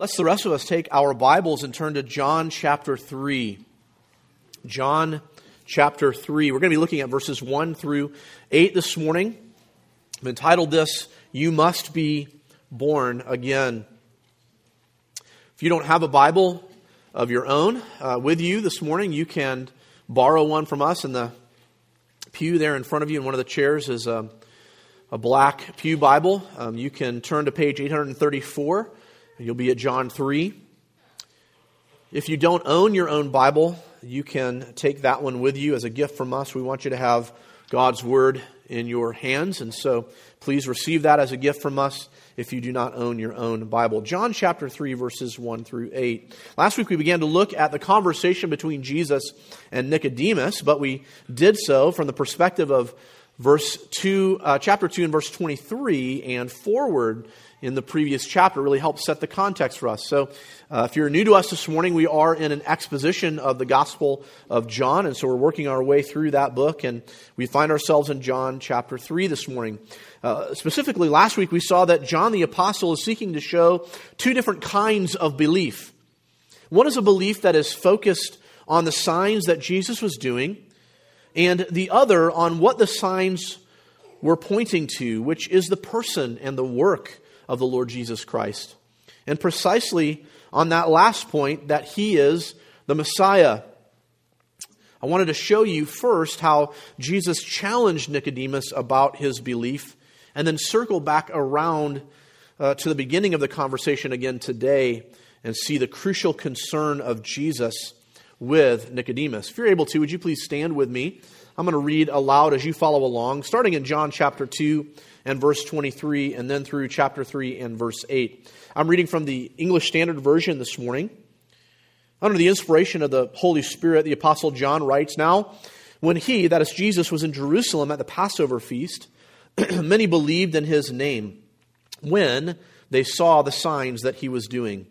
Let's the rest of us take our Bibles and turn to John chapter 3. John chapter 3. We're going to be looking at verses 1 through 8 this morning. I've entitled this, You Must Be Born Again. If you don't have a Bible of your own uh, with you this morning, you can borrow one from us in the pew there in front of you. In one of the chairs is a, a black Pew Bible. Um, you can turn to page 834 You'll be at John 3. If you don't own your own Bible, you can take that one with you as a gift from us. We want you to have God's Word in your hands, and so please receive that as a gift from us if you do not own your own Bible. John chapter 3, verses 1 through 8. Last week we began to look at the conversation between Jesus and Nicodemus, but we did so from the perspective of verse 2, uh, chapter 2 and verse 23 and forward in the previous chapter really helps set the context for us. So, uh, if you're new to us this morning, we are in an exposition of the Gospel of John, and so we're working our way through that book, and we find ourselves in John chapter 3 this morning. Uh, specifically, last week we saw that John the Apostle is seeking to show two different kinds of belief. One is a belief that is focused on the signs that Jesus was doing, and the other on what the signs were pointing to, which is the person and the work of the Lord Jesus Christ. And precisely on that last point, that he is the Messiah. I wanted to show you first how Jesus challenged Nicodemus about his belief, and then circle back around uh, to the beginning of the conversation again today and see the crucial concern of Jesus with Nicodemus. If you're able to, would you please stand with me? I'm going to read aloud as you follow along, starting in John chapter 2 and verse 23, and then through chapter 3 and verse 8. I'm reading from the English Standard Version this morning. Under the inspiration of the Holy Spirit, the Apostle John writes Now, when he, that is Jesus, was in Jerusalem at the Passover feast, many believed in his name when they saw the signs that he was doing.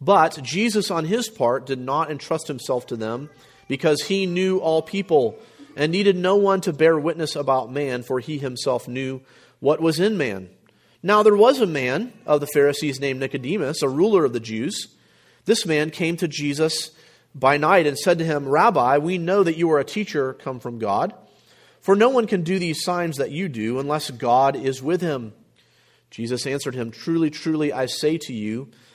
But Jesus, on his part, did not entrust himself to them because he knew all people and needed no one to bear witness about man, for he himself knew what was in man. Now there was a man of the Pharisees named Nicodemus, a ruler of the Jews. This man came to Jesus by night and said to him, Rabbi, we know that you are a teacher come from God, for no one can do these signs that you do unless God is with him. Jesus answered him, Truly, truly, I say to you,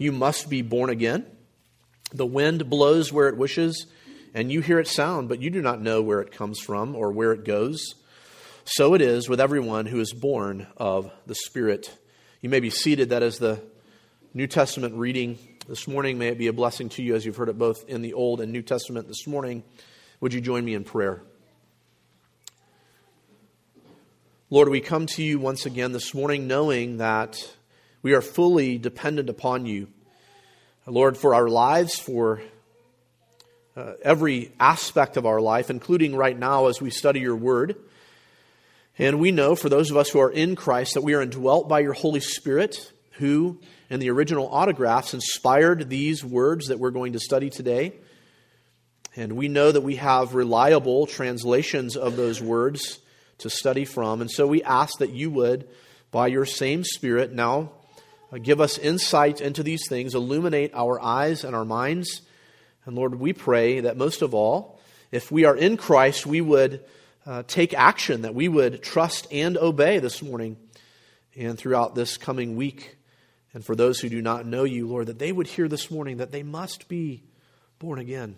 You must be born again. The wind blows where it wishes and you hear its sound, but you do not know where it comes from or where it goes. So it is with everyone who is born of the Spirit. You may be seated. That is the New Testament reading this morning. May it be a blessing to you as you've heard it both in the Old and New Testament this morning. Would you join me in prayer? Lord, we come to you once again this morning knowing that we are fully dependent upon you. Lord, for our lives, for uh, every aspect of our life, including right now as we study your word. And we know, for those of us who are in Christ, that we are indwelt by your Holy Spirit, who, in the original autographs, inspired these words that we're going to study today. And we know that we have reliable translations of those words to study from. And so we ask that you would, by your same Spirit, now give us insight into these things, illuminate our eyes and our minds and Lord, we pray that most of all, if we are in Christ, we would uh, take action, that we would trust and obey this morning and throughout this coming week. And for those who do not know you, Lord, that they would hear this morning that they must be born again.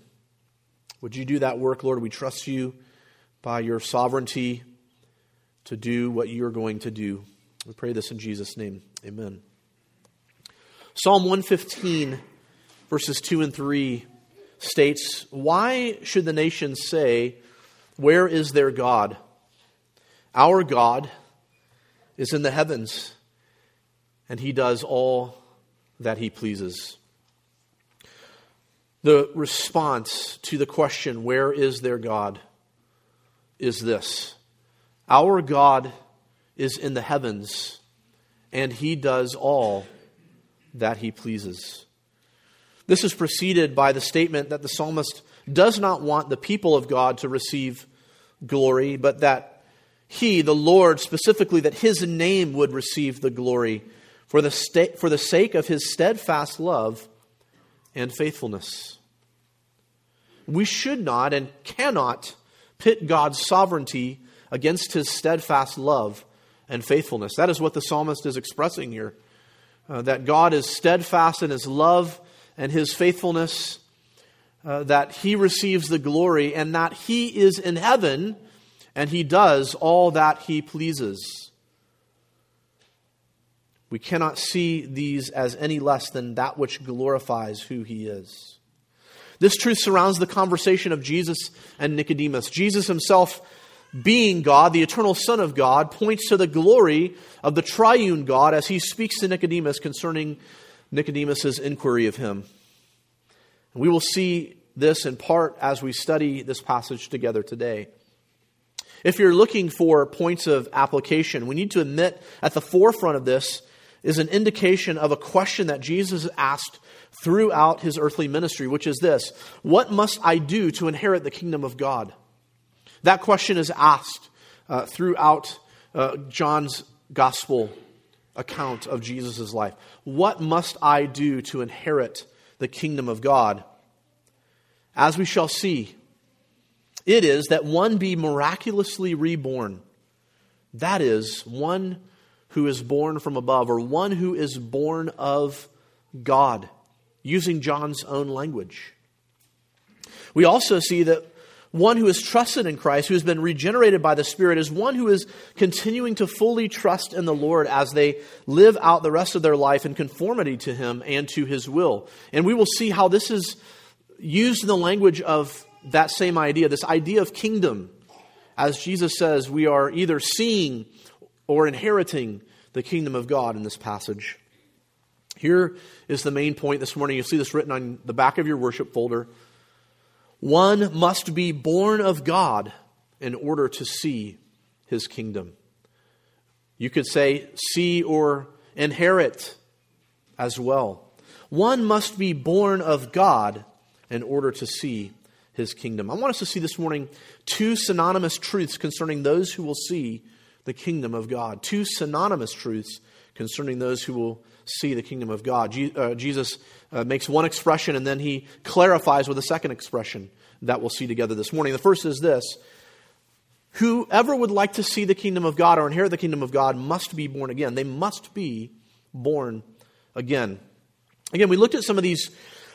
Would you do that work, Lord? We trust you by your sovereignty to do what you are going to do. We pray this in Jesus' name. Amen. Psalm 115, verses 2 and 3 states, Why should the nations say, Where is their God? Our God is in the heavens, and he does all that he pleases. The response to the question, Where is their God? is this Our God is in the heavens, and he does all that he pleases. This is preceded by the statement that the psalmist does not want the people of God to receive glory, but that he, the Lord, specifically, that his name would receive the glory for the, sta- for the sake of his steadfast love and faithfulness. We should not and cannot pit God's sovereignty against his steadfast love and faithfulness. That is what the psalmist is expressing here. Uh, that God is steadfast in his love and his faithfulness, uh, that he receives the glory, and that he is in heaven and he does all that he pleases. We cannot see these as any less than that which glorifies who he is. This truth surrounds the conversation of Jesus and Nicodemus. Jesus himself, being God, the eternal Son of God, points to the glory of the triune God as he speaks to Nicodemus concerning Nicodemus's inquiry of him. And we will see this in part as we study this passage together today. If you're looking for points of application, we need to admit at the forefront of this is an indication of a question that Jesus asked throughout his earthly ministry, which is this What must I do to inherit the kingdom of God? That question is asked uh, throughout uh, John's gospel account of Jesus' life. What must I do to inherit the kingdom of God? As we shall see, it is that one be miraculously reborn. That is, one who is born from above, or one who is born of God using John's own language. We also see that one who has trusted in Christ, who has been regenerated by the Spirit, is one who is continuing to fully trust in the Lord as they live out the rest of their life in conformity to Him and to His will. And we will see how this is used in the language of that same idea, this idea of kingdom. As Jesus says, we are either seeing or inheriting the kingdom of God in this passage. Here is the main point this morning. You'll see this written on the back of your worship folder. One must be born of God in order to see his kingdom. You could say, see or inherit as well. One must be born of God in order to see his kingdom. I want us to see this morning two synonymous truths concerning those who will see the kingdom of God. Two synonymous truths concerning those who will see the kingdom of God. Uh, Jesus uh, makes one expression and then he clarifies with a second expression that we'll see together this morning. The first is this Whoever would like to see the kingdom of God or inherit the kingdom of God must be born again. They must be born again. Again, we looked at some of these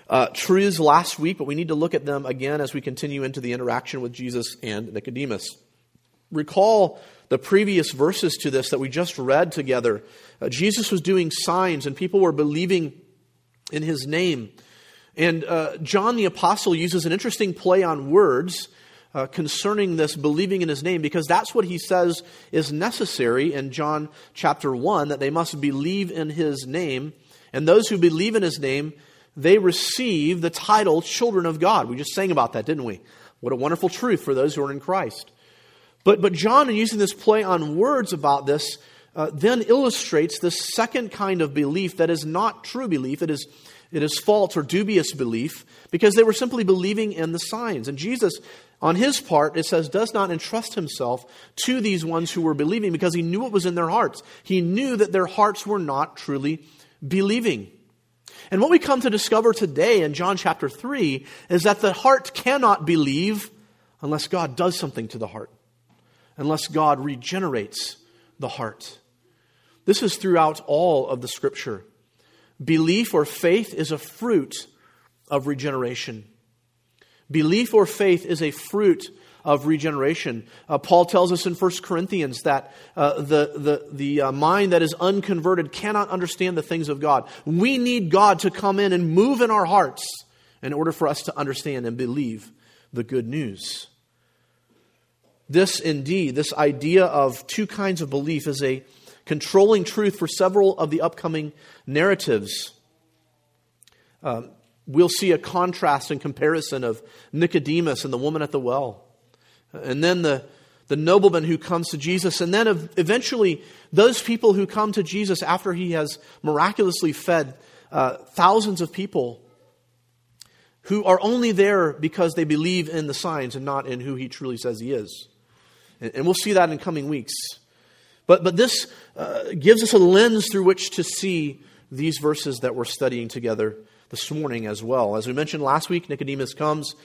uh, truths last week, but we need to look at them again as we continue into the interaction with Jesus and Nicodemus. Recall the previous verses to this that we just read together. Uh, Jesus was doing signs and people were believing in his name. And uh, John the Apostle uses an interesting play on words uh, concerning this believing in his name because that's what he says is necessary in John chapter 1 that they must believe in his name. And those who believe in his name, they receive the title children of God. We just sang about that, didn't we? What a wonderful truth for those who are in Christ. But, but John, in using this play on words about this, uh, then illustrates the second kind of belief that is not true belief. It is, it is false or dubious belief because they were simply believing in the signs. And Jesus, on his part, it says, does not entrust himself to these ones who were believing because he knew what was in their hearts. He knew that their hearts were not truly believing. And what we come to discover today in John chapter 3 is that the heart cannot believe unless God does something to the heart unless God regenerates the heart. This is throughout all of the scripture. Belief or faith is a fruit of regeneration. Belief or faith is a fruit of regeneration. Uh, Paul tells us in 1 Corinthians that uh, the, the, the uh, mind that is unconverted cannot understand the things of God. We need God to come in and move in our hearts in order for us to understand and believe the good news. This, indeed, this idea of two kinds of belief is a controlling truth for several of the upcoming narratives. Um, we'll see a contrast and comparison of Nicodemus and the woman at the well. And then the, the nobleman who comes to Jesus. And then eventually, those people who come to Jesus after he has miraculously fed uh, thousands of people who are only there because they believe in the signs and not in who he truly says he is. And, we'll see that in coming weeks. But, but this uh, gives us a lens through which to see these verses that we're studying together this morning as well. As we mentioned last week, Nicodemus comes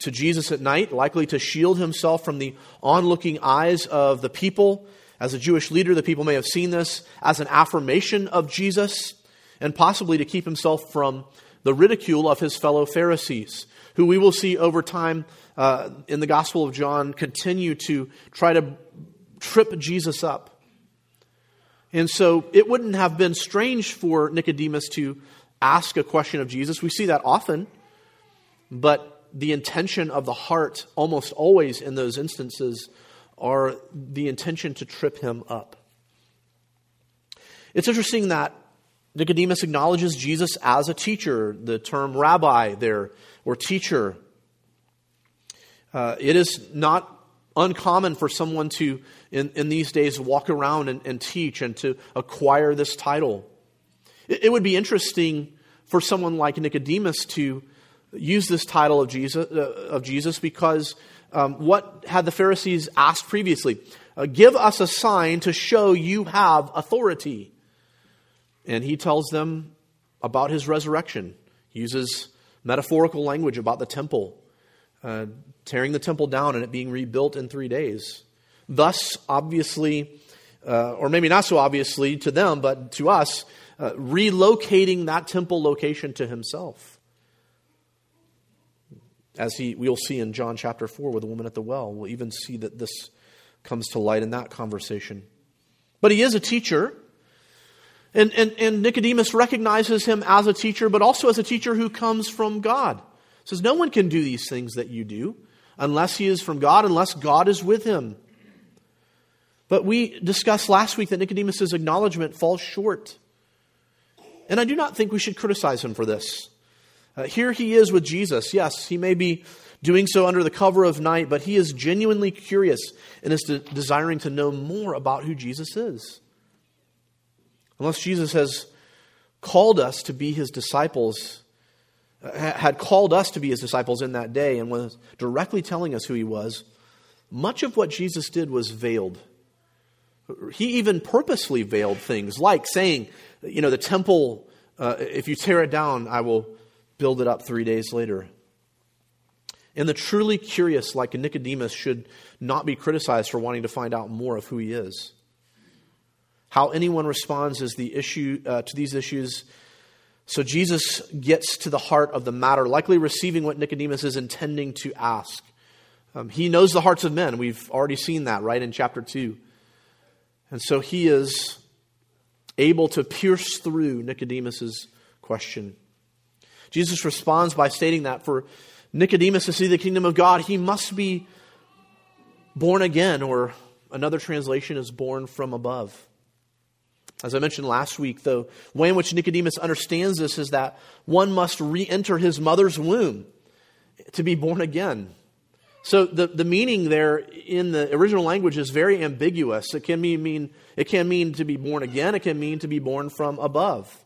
to Jesus at night, likely to shield himself from the onlooking eyes of the people. As a Jewish leader, the people may have seen this as an affirmation of Jesus, and possibly to keep himself from the ridicule of his fellow Pharisees, who we will see over time uh, in the Gospel of John continue to try to trip Jesus up. And so it wouldn't have been strange for Nicodemus to ask a question of Jesus. We see that often, but the intention of the heart, almost always in those instances, are the intention to trip him up. It's interesting that Nicodemus acknowledges Jesus as a teacher, the term rabbi there, or teacher. Uh, it is not uncommon for someone to, in, in these days, walk around and, and teach and to acquire this title. It, it, would be interesting for someone like Nicodemus to use this title of Jesus, uh, of Jesus because um, what had the Pharisees asked previously? Uh, give us a sign to show you have authority. And he tells them about his resurrection. He uses metaphorical language about the temple uh, tearing the temple down and it being rebuilt in three days. Thus, obviously, uh, or maybe not so obviously to them, but to us, uh, relocating that temple location to himself. As he, we'll see in John chapter 4 with the woman at the well, we'll even see that this comes to light in that conversation. But he is a teacher. And, and, and Nicodemus recognizes him as a teacher, but also as a teacher who comes from God says, No one can do these things that you do unless he is from God, unless God is with him. But we discussed last week that Nicodemus' acknowledgement falls short. And I do not think we should criticize him for this. Uh, here he is with Jesus. Yes, he may be doing so under the cover of night, but he is genuinely curious and is de- desiring to know more about who Jesus is. Unless Jesus has called us to be his disciples, had called us to be his disciples in that day and was directly telling us who he was, much of what Jesus did was veiled. He even purposely veiled things, like saying, you know, the temple, uh, if you tear it down, I will build it up three days later. And the truly curious, like Nicodemus, should not be criticized for wanting to find out more of who he is. How anyone responds is the issue uh, to these issues so Jesus gets to the heart of the matter, likely receiving what Nicodemus is intending to ask. Um, he knows the hearts of men. We've already seen that, right, in chapter 2. And so he is able to pierce through Nicodemus's question. Jesus responds by stating that for Nicodemus to see the kingdom of God, he must be born again, or another translation is born from above. As I mentioned last week, the way in which Nicodemus understands this is that one must re enter his mother's womb to be born again. So the, the meaning there in the original language is very ambiguous. It can mean, mean it can mean to be born again, it can mean to be born from above.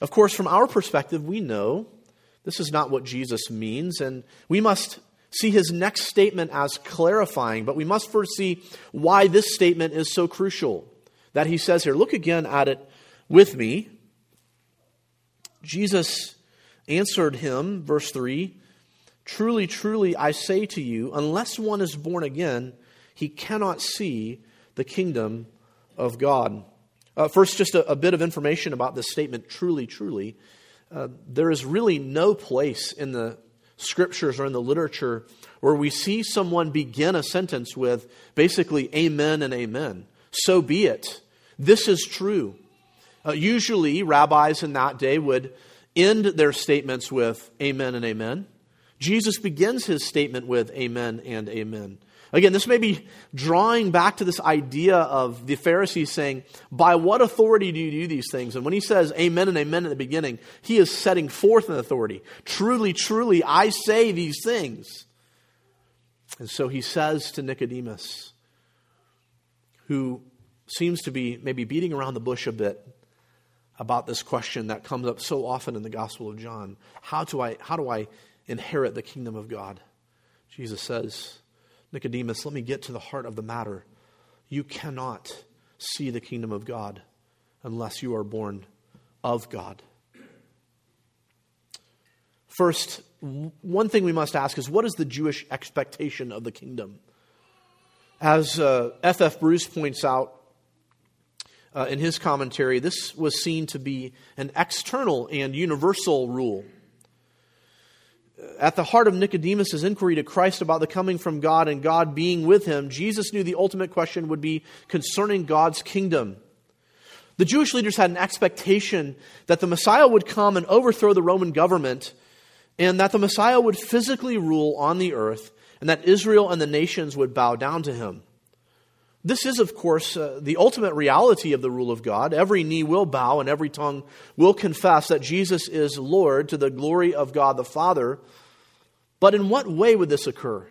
Of course, from our perspective, we know this is not what Jesus means, and we must see his next statement as clarifying, but we must first see why this statement is so crucial that he says here. Look again at it with me. Jesus answered him, verse 3 Truly, truly, I say to you, unless one is born again, he cannot see the kingdom of God. Uh, first, just a, a, bit of information about this statement truly, truly. Uh, there is really no place in the scriptures or in the literature where we see someone begin a sentence with basically amen and amen. So be it. This is true. Uh, usually, rabbis in that day would end their statements with amen and amen. Jesus begins his statement with amen and amen. Again, this may be drawing back to this idea of the Pharisees saying, By what authority do you do these things? And when he says amen and amen at the beginning, he is setting forth an authority. Truly, truly, I say these things. And so he says to Nicodemus, who seems to be maybe beating around the bush a bit about this question that comes up so often in the Gospel of John How do I, how do I inherit the kingdom of God? Jesus says, Nicodemus, let me get to the heart of the matter. You cannot see the kingdom of God unless you are born of God. First, one thing we must ask is what is the Jewish expectation of the kingdom? As F.F. Uh, F. Bruce points out uh, in his commentary, this was seen to be an external and universal rule at the heart of Nicodemus' inquiry to Christ about the coming from God and God being with him, Jesus knew the ultimate question would be concerning God's kingdom. The Jewish leaders had an expectation that the Messiah would come and overthrow the Roman government, and that the Messiah would physically rule on the earth, and that Israel and the nations would bow down to him. This is, of course, uh, the ultimate reality of the rule of God. Every knee will bow and every tongue will confess that Jesus is Lord to the glory of God the Father. But in what way would this occur?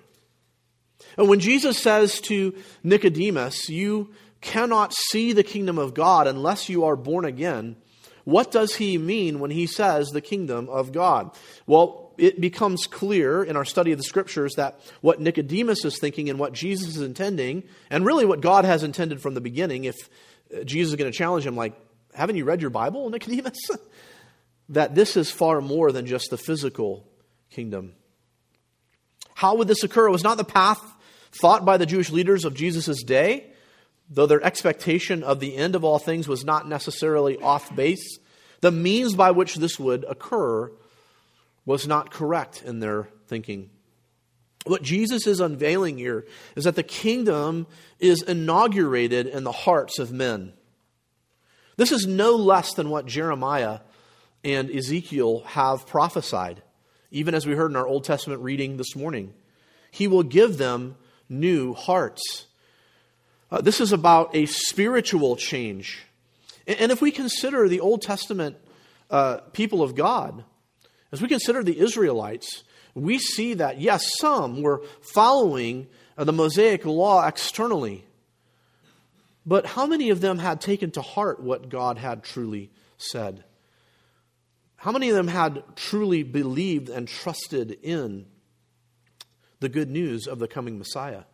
And when Jesus says to Nicodemus, You cannot see the kingdom of God unless you are born again, what does he mean when he says the kingdom of God? Well, it becomes clear in our study of the scriptures that what Nicodemus is thinking and what Jesus is intending, and really what God has intended from the beginning, if uh, Jesus is going to challenge him, like, haven't you read your Bible, Nicodemus? that this is far more than just the physical kingdom. How would this occur? It was not the path thought by the Jewish leaders of Jesus' day, though their expectation of the end of all things was not necessarily off base. The means by which this would occur was not correct in their thinking. What Jesus is unveiling here is that the kingdom is inaugurated in the hearts of men. This is no less than what Jeremiah and Ezekiel have prophesied, even as we heard in our Old Testament reading this morning. He will give them new hearts. Uh, this is about a spiritual change. And, and if we consider the Old Testament uh, people of God, as we consider the Israelites, we see that, yes, some were following uh, the Mosaic law externally, but how many of them had taken to heart what God had truly said? How many of them had truly believed and trusted in the good news of the coming Messiah?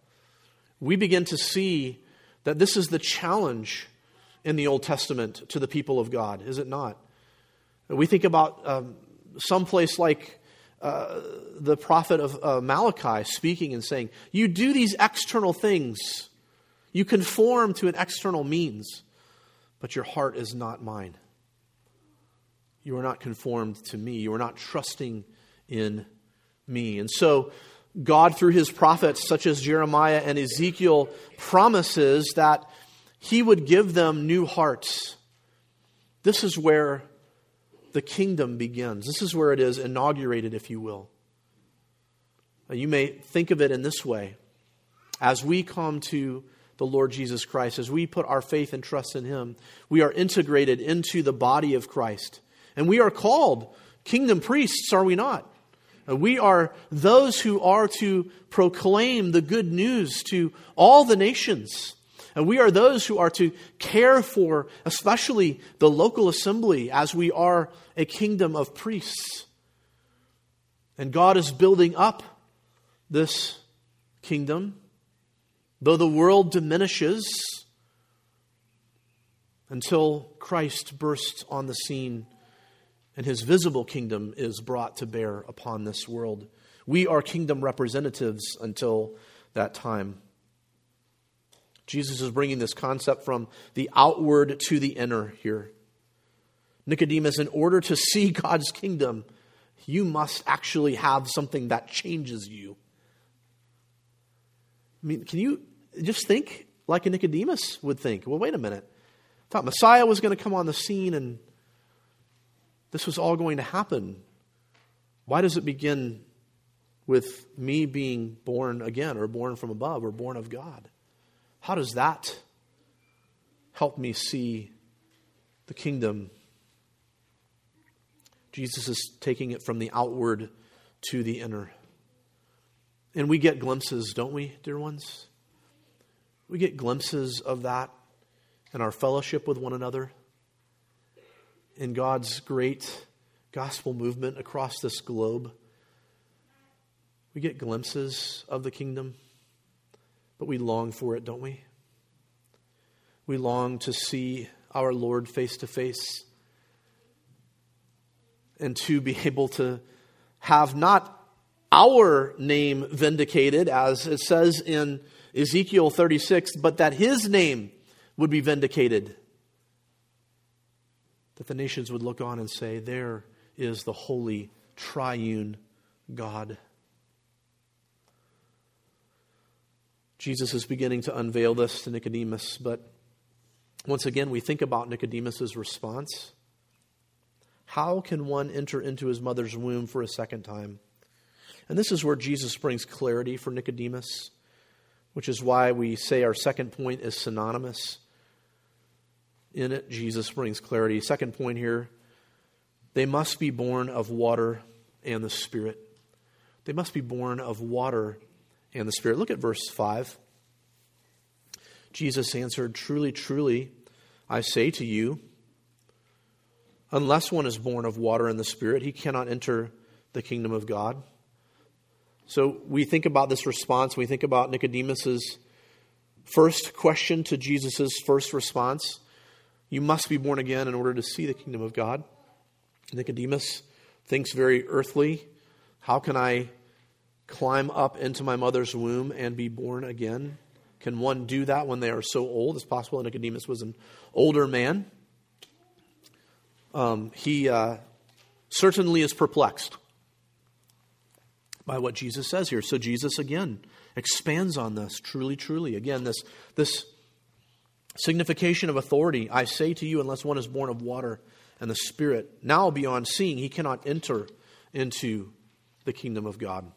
We begin to see that this is the challenge in the Old Testament to the people of God, is it not? We think about um, someplace like uh, the prophet of uh, Malachi speaking and saying, You do these external things, you conform to an external means, but your heart is not mine. You are not conformed to me. You are not trusting in me. And so, God, through his prophets, such as Jeremiah and Ezekiel, promises that he would give them new hearts. This is where the kingdom begins. This is where it is inaugurated, if you will. You may think of it in this way as we come to the Lord Jesus Christ, as we put our faith and trust in Him, we are integrated into the body of Christ. And we are called kingdom priests, are we not? We are those who are to proclaim the good news to all the nations. And we are those who are to care for, especially the local assembly, as we are a kingdom of priests. And God is building up this kingdom, though the world diminishes until Christ bursts on the scene and his visible kingdom is brought to bear upon this world. We are kingdom representatives until that time. Jesus is bringing this concept from the outward to the inner here. Nicodemus, in order to see God's kingdom, you must actually have something that changes you. I mean, can you just think like a Nicodemus would think? Well, wait a minute. I thought Messiah was going to come on the scene and this was all going to happen. Why does it begin with me being born again or born from above or born of God? How does that help me see the kingdom? Jesus is taking it from the outward to the inner. And we get glimpses, don't we, dear ones? We get glimpses of that in our fellowship with one another, in God's great gospel movement across this globe. We get glimpses of the kingdom, but we long for it, don't we? We long to see our Lord face to face and to be able to have not our name vindicated, as it says in Ezekiel 36, but that his name would be vindicated. That the nations would look on and say, There is the holy triune God. Jesus is beginning to unveil this to Nicodemus, but once again, we think about Nicodemus' response. How can one enter into his mother's womb for a second time? And this is where Jesus brings clarity for Nicodemus, which is why we say our second point is synonymous. In it, Jesus brings clarity. Second point here they must be born of water and the Spirit. They must be born of water and the Spirit. Look at verse 5. Jesus answered, Truly, truly, I say to you, unless one is born of water and the Spirit, he cannot enter the kingdom of God. So we think about this response, we think about Nicodemus's first question to Jesus' first response. You must be born again in order to see the kingdom of God. Nicodemus thinks very earthly. How can I climb up into my mother's womb and be born again? Can one do that when they are so old? It's possible Nicodemus was an older man. Um, he uh, certainly is perplexed by what Jesus says here. So Jesus again expands on this truly, truly. Again, this, this signification of authority. I say to you, unless one is born of water and the Spirit, now beyond seeing, he cannot enter into the kingdom of God.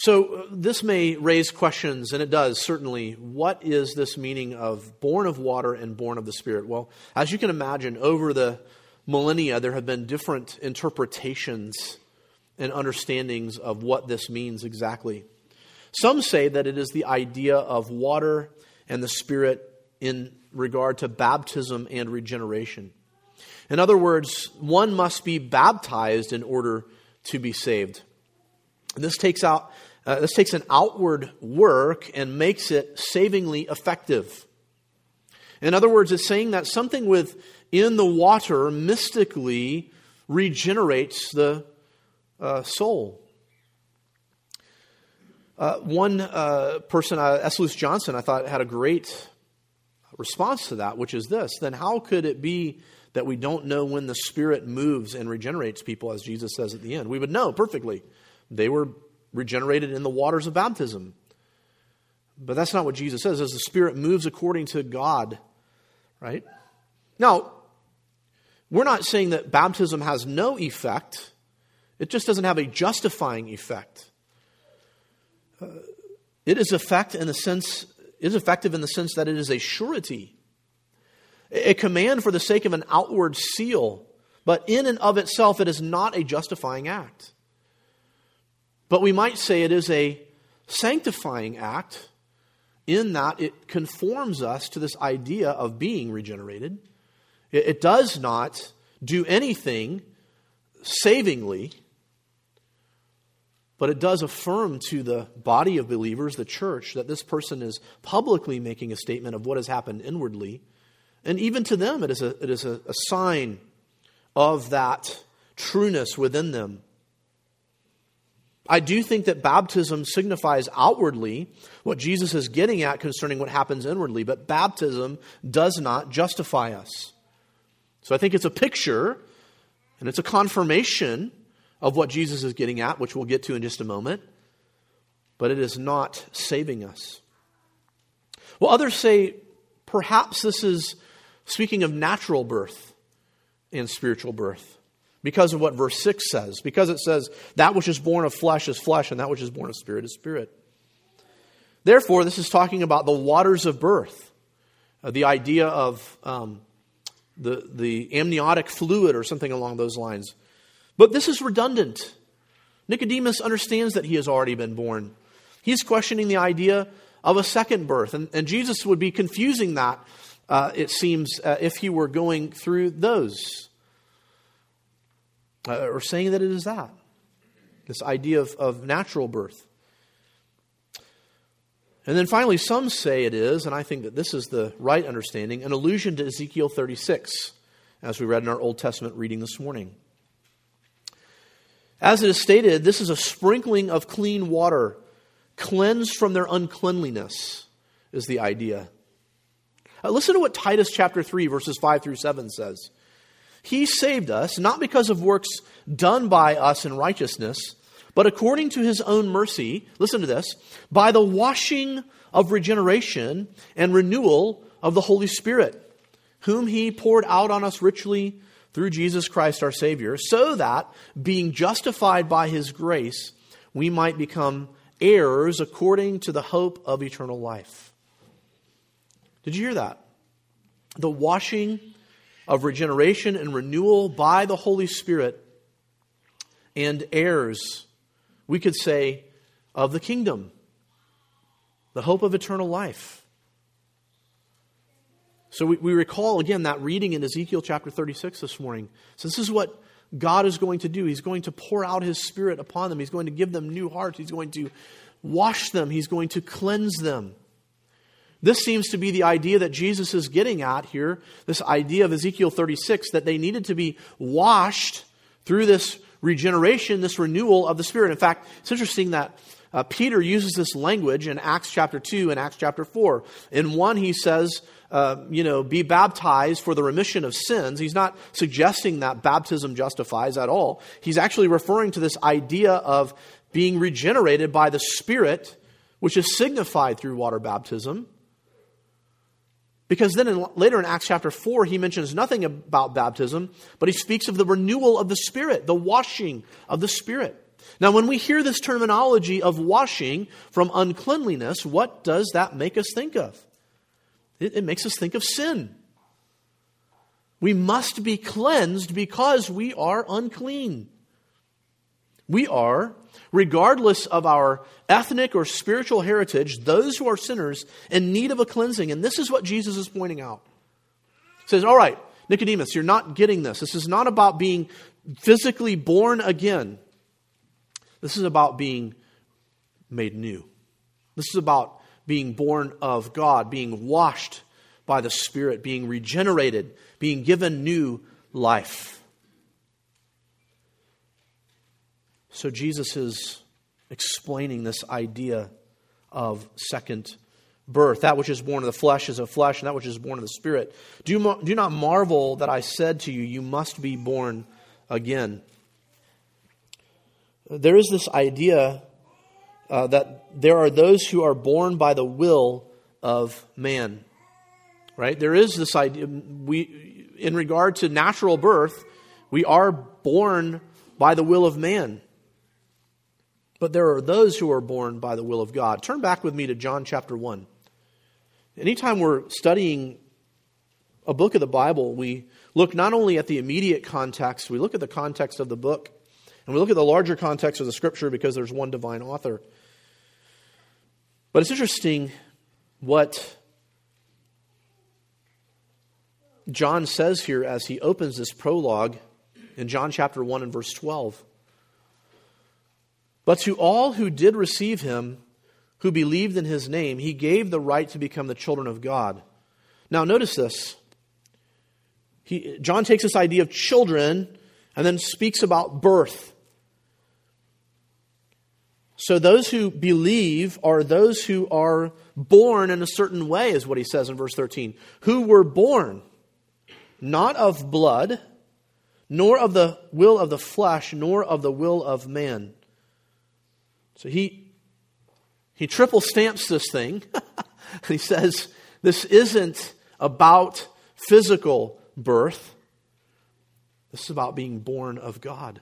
So, uh, this may raise questions, and it does certainly. What is this meaning of born of water and born of the Spirit? Well, as you can imagine, over the millennia, there have been different interpretations and understandings of what this means exactly. Some say that it is the idea of water and the Spirit in regard to baptism and regeneration. In other words, one must be baptized in order to be saved. This takes out uh, this takes an outward work and makes it savingly effective. In other words, it's saying that something within the water mystically regenerates the uh, soul. Uh, one uh, person, uh, S. Lewis Johnson, I thought had a great response to that, which is this then how could it be that we don't know when the Spirit moves and regenerates people, as Jesus says at the end? We would know perfectly. They were regenerated in the waters of baptism. But that's not what Jesus says, as the Spirit moves according to God, right? Now, we're not saying that baptism has no effect. It just doesn't have a justifying effect. Uh, it is effect in the sense is effective in the sense that it is a surety, a command for the sake of an outward seal, but in and of itself it is not a justifying act. But we might say it is a sanctifying act in that it conforms us to this idea of being regenerated. It, it does not do anything savingly but it does affirm to the body of believers, the church, that this person is publicly making a statement of what has happened inwardly. And even to them, it is a, it is a, a sign of that trueness within them. I do think that baptism signifies outwardly what Jesus is getting at concerning what happens inwardly, but baptism does not justify us. So I think it's a picture and it's a confirmation of what Jesus is getting at, which we'll get to in just a moment, but it is not saving us. Well, others say perhaps this is speaking of natural birth and spiritual birth. Because of what verse 6 says, because it says, That which is born of flesh is flesh, and that which is born of spirit is spirit. Therefore, this is talking about the waters of birth, uh, the idea of um, the, the amniotic fluid or something along those lines. But this is redundant. Nicodemus understands that he has already been born. He's questioning the idea of a second birth, and, and Jesus would be confusing that, uh, it seems, uh, if he were going through those, uh, or saying that it is that this idea of, of natural birth. And then finally, some say it is, and I think that this is the right understanding, an allusion to Ezekiel 36, as we read in our Old Testament reading this morning. As it is stated, this is a sprinkling of clean water, cleansed from their uncleanliness, is the idea. Uh, listen to what Titus chapter 3, verses 5 through 7 says. He saved us, not because of works done by us in righteousness but according to his own mercy, listen to this, by the washing of regeneration and renewal of the Holy Spirit, whom he poured out on us richly through Jesus Christ our Savior, so that, being justified by his grace, we might become heirs according to the hope of eternal life. Did you hear that? The washing of regeneration and renewal by the Holy Spirit and heirs we could say, of the kingdom, the hope of eternal life. So we, we recall again that reading in Ezekiel chapter 36 this morning. So this is what God is going to do. He's going to pour out His Spirit upon them. He's going to give them new hearts. He's going to wash them. He's going to cleanse them. This seems to be the idea that Jesus is getting at here this idea of Ezekiel 36 that they needed to be washed through this regeneration, this renewal of the Spirit. In fact, it's interesting that uh, Peter uses this language in Acts chapter 2 and Acts chapter 4. In one, he says, uh, you know, be baptized for the remission of sins. He's not suggesting that baptism justifies at all. He's actually referring to this idea of being regenerated by the Spirit, which is signified through water baptism. Because then in, later in Acts chapter 4, he mentions nothing about baptism, but he speaks of the renewal of the Spirit, the washing of the Spirit. Now, when we hear this terminology of washing from uncleanliness, what does that make us think of? It, it makes us think of sin. We must be cleansed because we are unclean. We are regardless of our ethnic or spiritual heritage, those who are sinners in need of a cleansing. And this is what Jesus is pointing out. He says, All right, Nicodemus, you're not getting this. This is not about being physically born again. This is about being made new. This is about being born of God, being washed by the Spirit, being regenerated, being given new life. So Jesus is explaining this idea of second birth. That which is born of the flesh is of flesh, and that which is born of the spirit. Do, do not marvel that I said to you, You must be born again. There is this idea uh, that there are those who are born by the will of man. Right? There is this idea. We, in regard to natural birth, we are born by the will of man. But there are those who are born by the will of God. Turn back with me to John chapter 1. Anytime we're studying a book of the Bible, we look not only at the immediate context, we look at the context of the book, and we look at the larger context of the scripture because there's one divine author. But it's interesting what John says here as he opens this prologue in John chapter 1 and verse 12. But to all who did receive him, who believed in his name, he gave the right to become the children of God. Now, notice this. He, John takes this idea of children and then speaks about birth. So, those who believe are those who are born in a certain way, is what he says in verse 13. Who were born not of blood, nor of the will of the flesh, nor of the will of man so he, he triple stamps this thing. he says, This isn't about physical birth. This is about being born of God.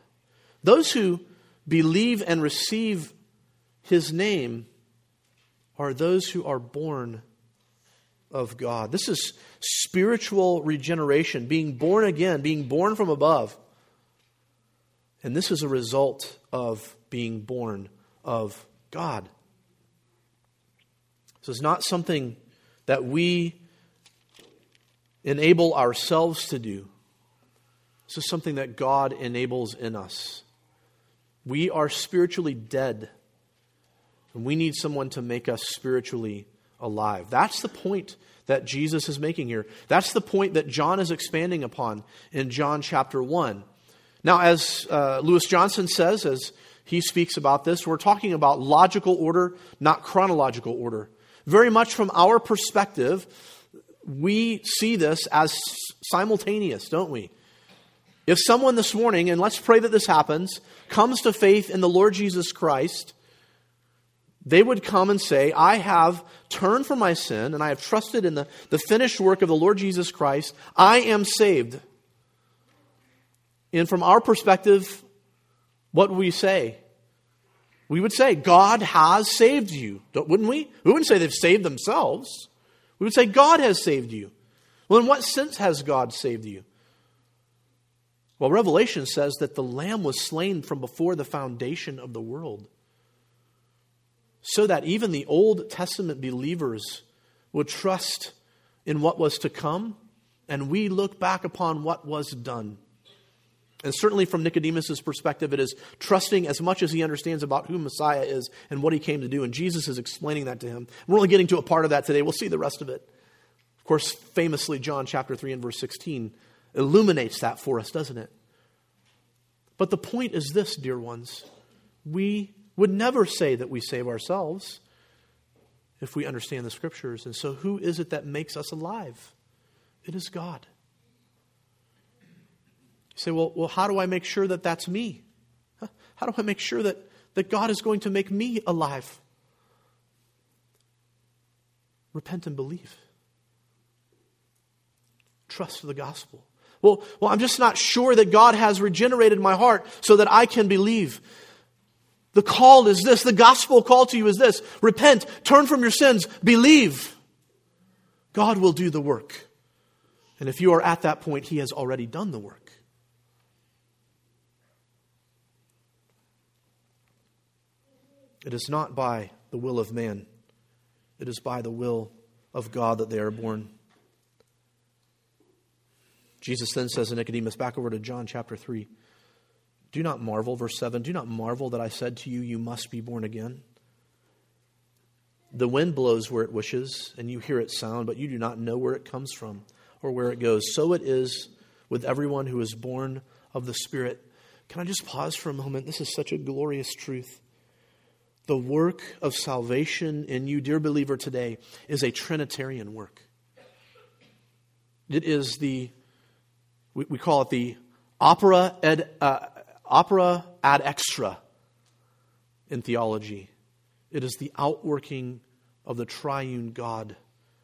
Those who believe and receive his name are those who are born of God. This is spiritual regeneration, being born again, being born from above. And this is a result of being born of God. So it's not something that we enable ourselves to do. This is something that God enables in us. We are spiritually dead, and we need someone to make us spiritually alive. That's the point that Jesus is making here. That's the point that John is expanding upon in John chapter 1. Now, as uh, Lewis Johnson says, as he speaks about this, we're talking about logical order, not chronological order. Very much from our perspective, we see this as simultaneous, don't we? If someone this morning, and let's pray that this happens, comes to faith in the Lord Jesus Christ, they would come and say, I have turned from my sin and I have trusted in the, the finished work of the Lord Jesus Christ. I am saved. And from our perspective, what would we say? We would say, God has saved you, wouldn't we? We wouldn't say they've saved themselves. We would say, God has saved you. Well, in what sense has God saved you? Well, Revelation says that the Lamb was slain from before the foundation of the world, so that even the Old Testament believers would trust in what was to come, and we look back upon what was done. And certainly from Nicodemus' perspective, it is trusting as much as he understands about who Messiah is and what he came to do. And Jesus is explaining that to him. We're only getting to a part of that today. We'll see the rest of it. Of course, famously, John chapter 3 and verse 16 illuminates that for us, doesn't it? But the point is this, dear ones. We would never say that we save ourselves if we understand the scriptures. And so, who is it that makes us alive? It is God. You say, well, well, how do I make sure that that's me? How do I make sure that, that God is going to make me alive? Repent and believe. Trust the gospel. Well, well, I'm just not sure that God has regenerated my heart so that I can believe. The call is this, the gospel call to you is this repent, turn from your sins, believe. God will do the work. And if you are at that point, He has already done the work. It is not by the will of man, it is by the will of God that they are born. Jesus then says to Nicodemus, back over to John chapter 3, do not marvel, verse 7, do not marvel that I said to you, you must be born again. The wind blows where it wishes, and you hear its sound, but you do not know where it comes from or where it goes. So it is with everyone who is born of the Spirit. Can I just pause for a moment? This is such a glorious truth. The work of salvation in you, dear believer, today is a Trinitarian work. It is the, we, we call it the opera, ed, uh, opera ad extra in theology. It is the outworking of the triune God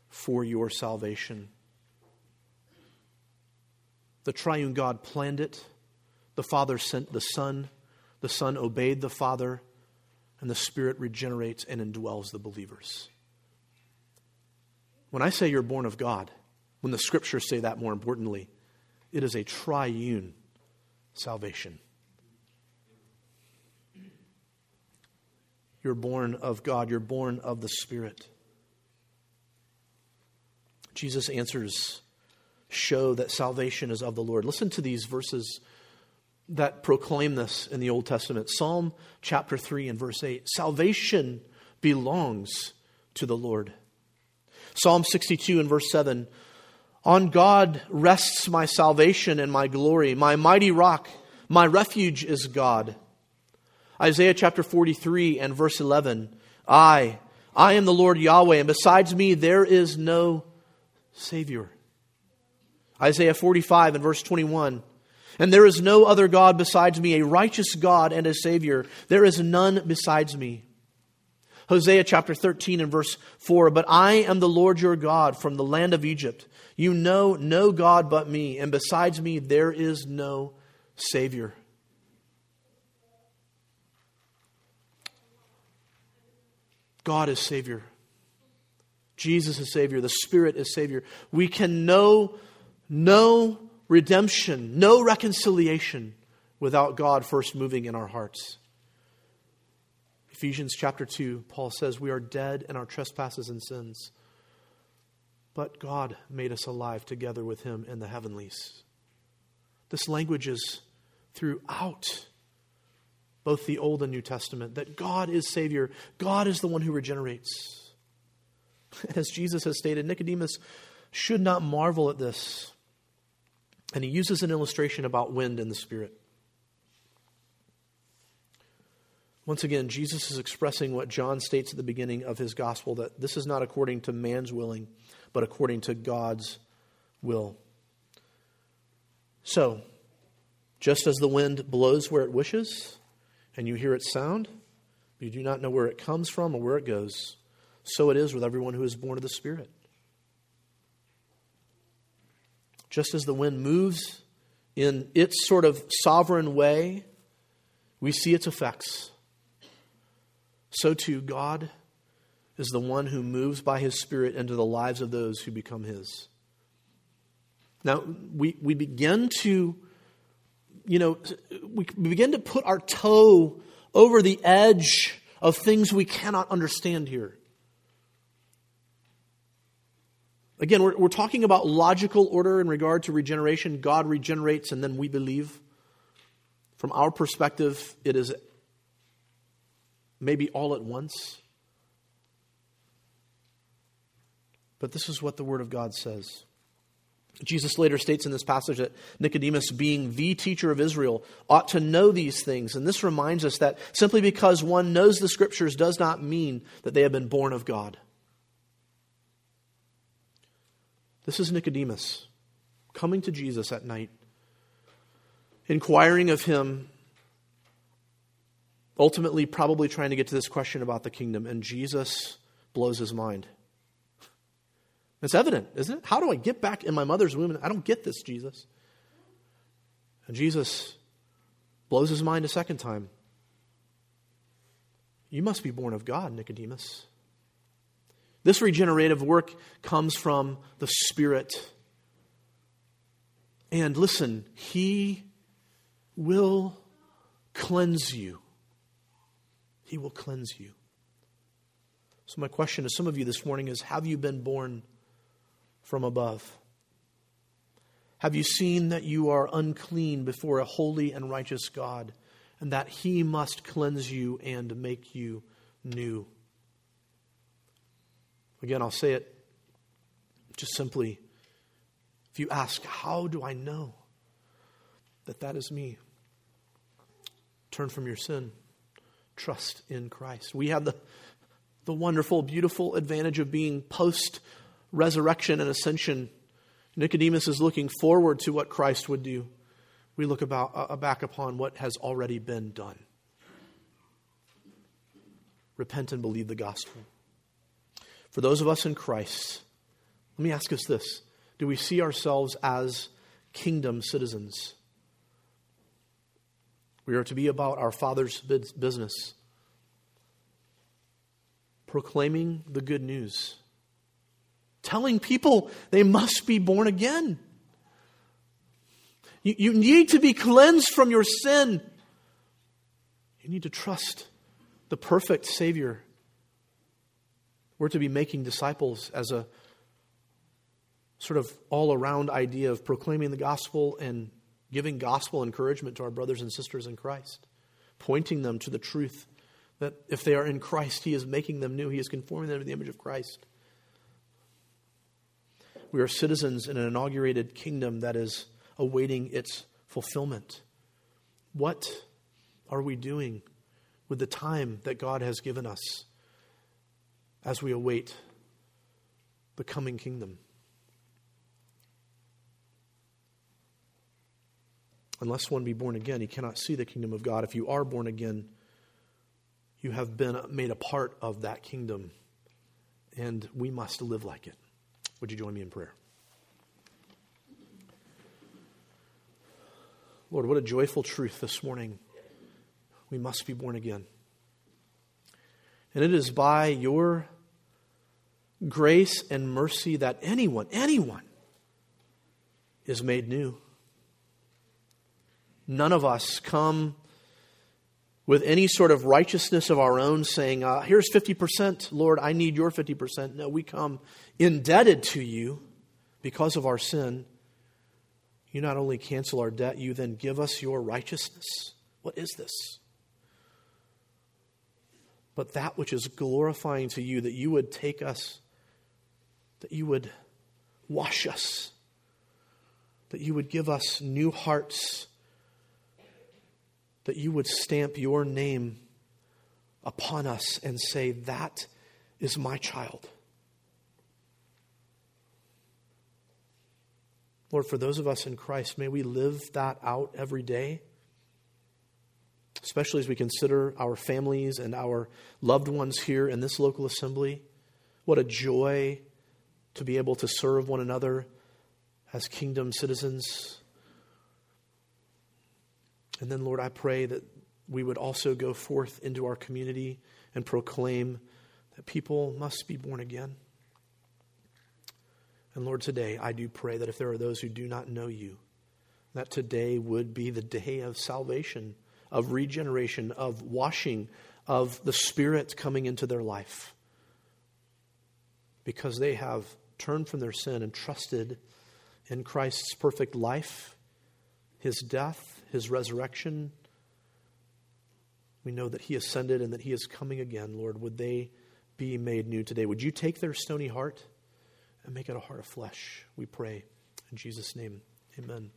for your salvation. The triune God planned it. The Father sent the Son. The Son obeyed the Father and the Spirit regenerates and indwells the believers. When I say you're born of God, when the scriptures say that more importantly, it is a triune salvation. You're born of God, you're born of the Spirit. Jesus' answers show that salvation is of the Lord. Listen to these verses that proclaim this in the Old Testament. Psalm chapter 3 and verse 8 Salvation belongs to the Lord. Psalm 62 and verse 7 On God rests my salvation and my glory, my mighty rock, my refuge is God. Isaiah chapter 43 and verse 11 I, I am the Lord Yahweh, and besides me there is no Savior. Isaiah 45 and verse 21 and there is no other God besides me, a righteous God and a Savior. There is none besides me. Hosea chapter 13 and verse 4 But I am the Lord your God from the land of Egypt. You know no God but me, and besides me there is no Savior. God is Savior. Jesus is Savior. The Spirit is Savior. We can know no redemption, no reconciliation without God first moving in our hearts. Ephesians chapter 2, Paul says, We are dead in our trespasses and sins, but God made us alive together with Him in the heavenlies. This language is throughout both the Old and New Testament that God is Savior, God is the one who regenerates. As Jesus has stated, Nicodemus should not marvel at this. And he uses an illustration about wind and the Spirit. Once again, Jesus is expressing what John states at the beginning of his gospel that this is not according to man's willing, but according to God's will. So, just as the wind blows where it wishes, and you hear its sound, but you do not know where it comes from or where it goes, so it is with everyone who is born of the Spirit. Just as the wind moves in its sort of sovereign way, we see its effects. So too, God is the one who moves by his Spirit into the lives of those who become his. Now, we, we begin to, you know, we begin to put our toe over the edge of things we cannot understand here. Again, we're, we're talking about logical order in regard to regeneration. God regenerates and then we believe. From our perspective, it is maybe all at once. But this is what the Word of God says. Jesus later states in this passage that Nicodemus, being the teacher of Israel, ought to know these things. And this reminds us that simply because one knows the Scriptures does not mean that they have been born of God. This is Nicodemus coming to Jesus at night, inquiring of him, ultimately, probably trying to get to this question about the kingdom, and Jesus blows his mind. It's evident, isn't it? How do I get back in my mother's womb? I don't get this, Jesus. And Jesus blows his mind a second time. You must be born of God, Nicodemus. This regenerative work comes from the Spirit. And listen, He will cleanse you. He will cleanse you. So, my question to some of you this morning is Have you been born from above? Have you seen that you are unclean before a holy and righteous God, and that He must cleanse you and make you new? Again, I'll say it just simply. If you ask, How do I know that that is me? Turn from your sin, trust in Christ. We have the, the wonderful, beautiful advantage of being post resurrection and ascension. Nicodemus is looking forward to what Christ would do. We look about, uh, back upon what has already been done. Repent and believe the gospel. For those of us in Christ, let me ask us this Do we see ourselves as kingdom citizens? We are to be about our Father's business, proclaiming the good news, telling people they must be born again. You, you need to be cleansed from your sin. You need to trust the perfect Savior we're to be making disciples as a sort of all around idea of proclaiming the gospel and giving gospel encouragement to our brothers and sisters in Christ, pointing them to the truth that if they are in Christ, He is making them new, He is conforming them to the image of Christ. We are citizens in an inaugurated kingdom that is awaiting its fulfillment. What are we doing with the time that God has given us? As we await the coming kingdom. Unless one be born again, he cannot see the kingdom of God. If you are born again, you have been made a part of that kingdom, and we must live like it. Would you join me in prayer? Lord, what a joyful truth this morning. We must be born again. And it is by your grace and mercy that anyone, anyone, is made new. None of us come with any sort of righteousness of our own saying, uh, Here's 50%, Lord, I need your 50%. No, we come indebted to you because of our sin. You not only cancel our debt, you then give us your righteousness. What is this? But that which is glorifying to you, that you would take us, that you would wash us, that you would give us new hearts that you would stamp your name upon us and say, That is my child. Lord, for those of us in Christ, may we live that out every day, especially as we consider our families and our loved ones here in this local assembly. What a joy to be able to serve one another as kingdom citizens. And then, Lord, I pray that we would also go forth into our community and proclaim that people must be born again. And Lord, today I do pray that if there are those who do not know you, that today would be the day of salvation, of regeneration, of washing, of the Spirit coming into their life. Because they have turned from their sin and trusted in Christ's perfect life, his death, his resurrection. We know that he ascended and that he is coming again. Lord, would they be made new today? Would you take their stony heart and make it a heart of flesh? We pray. In Jesus' name, amen.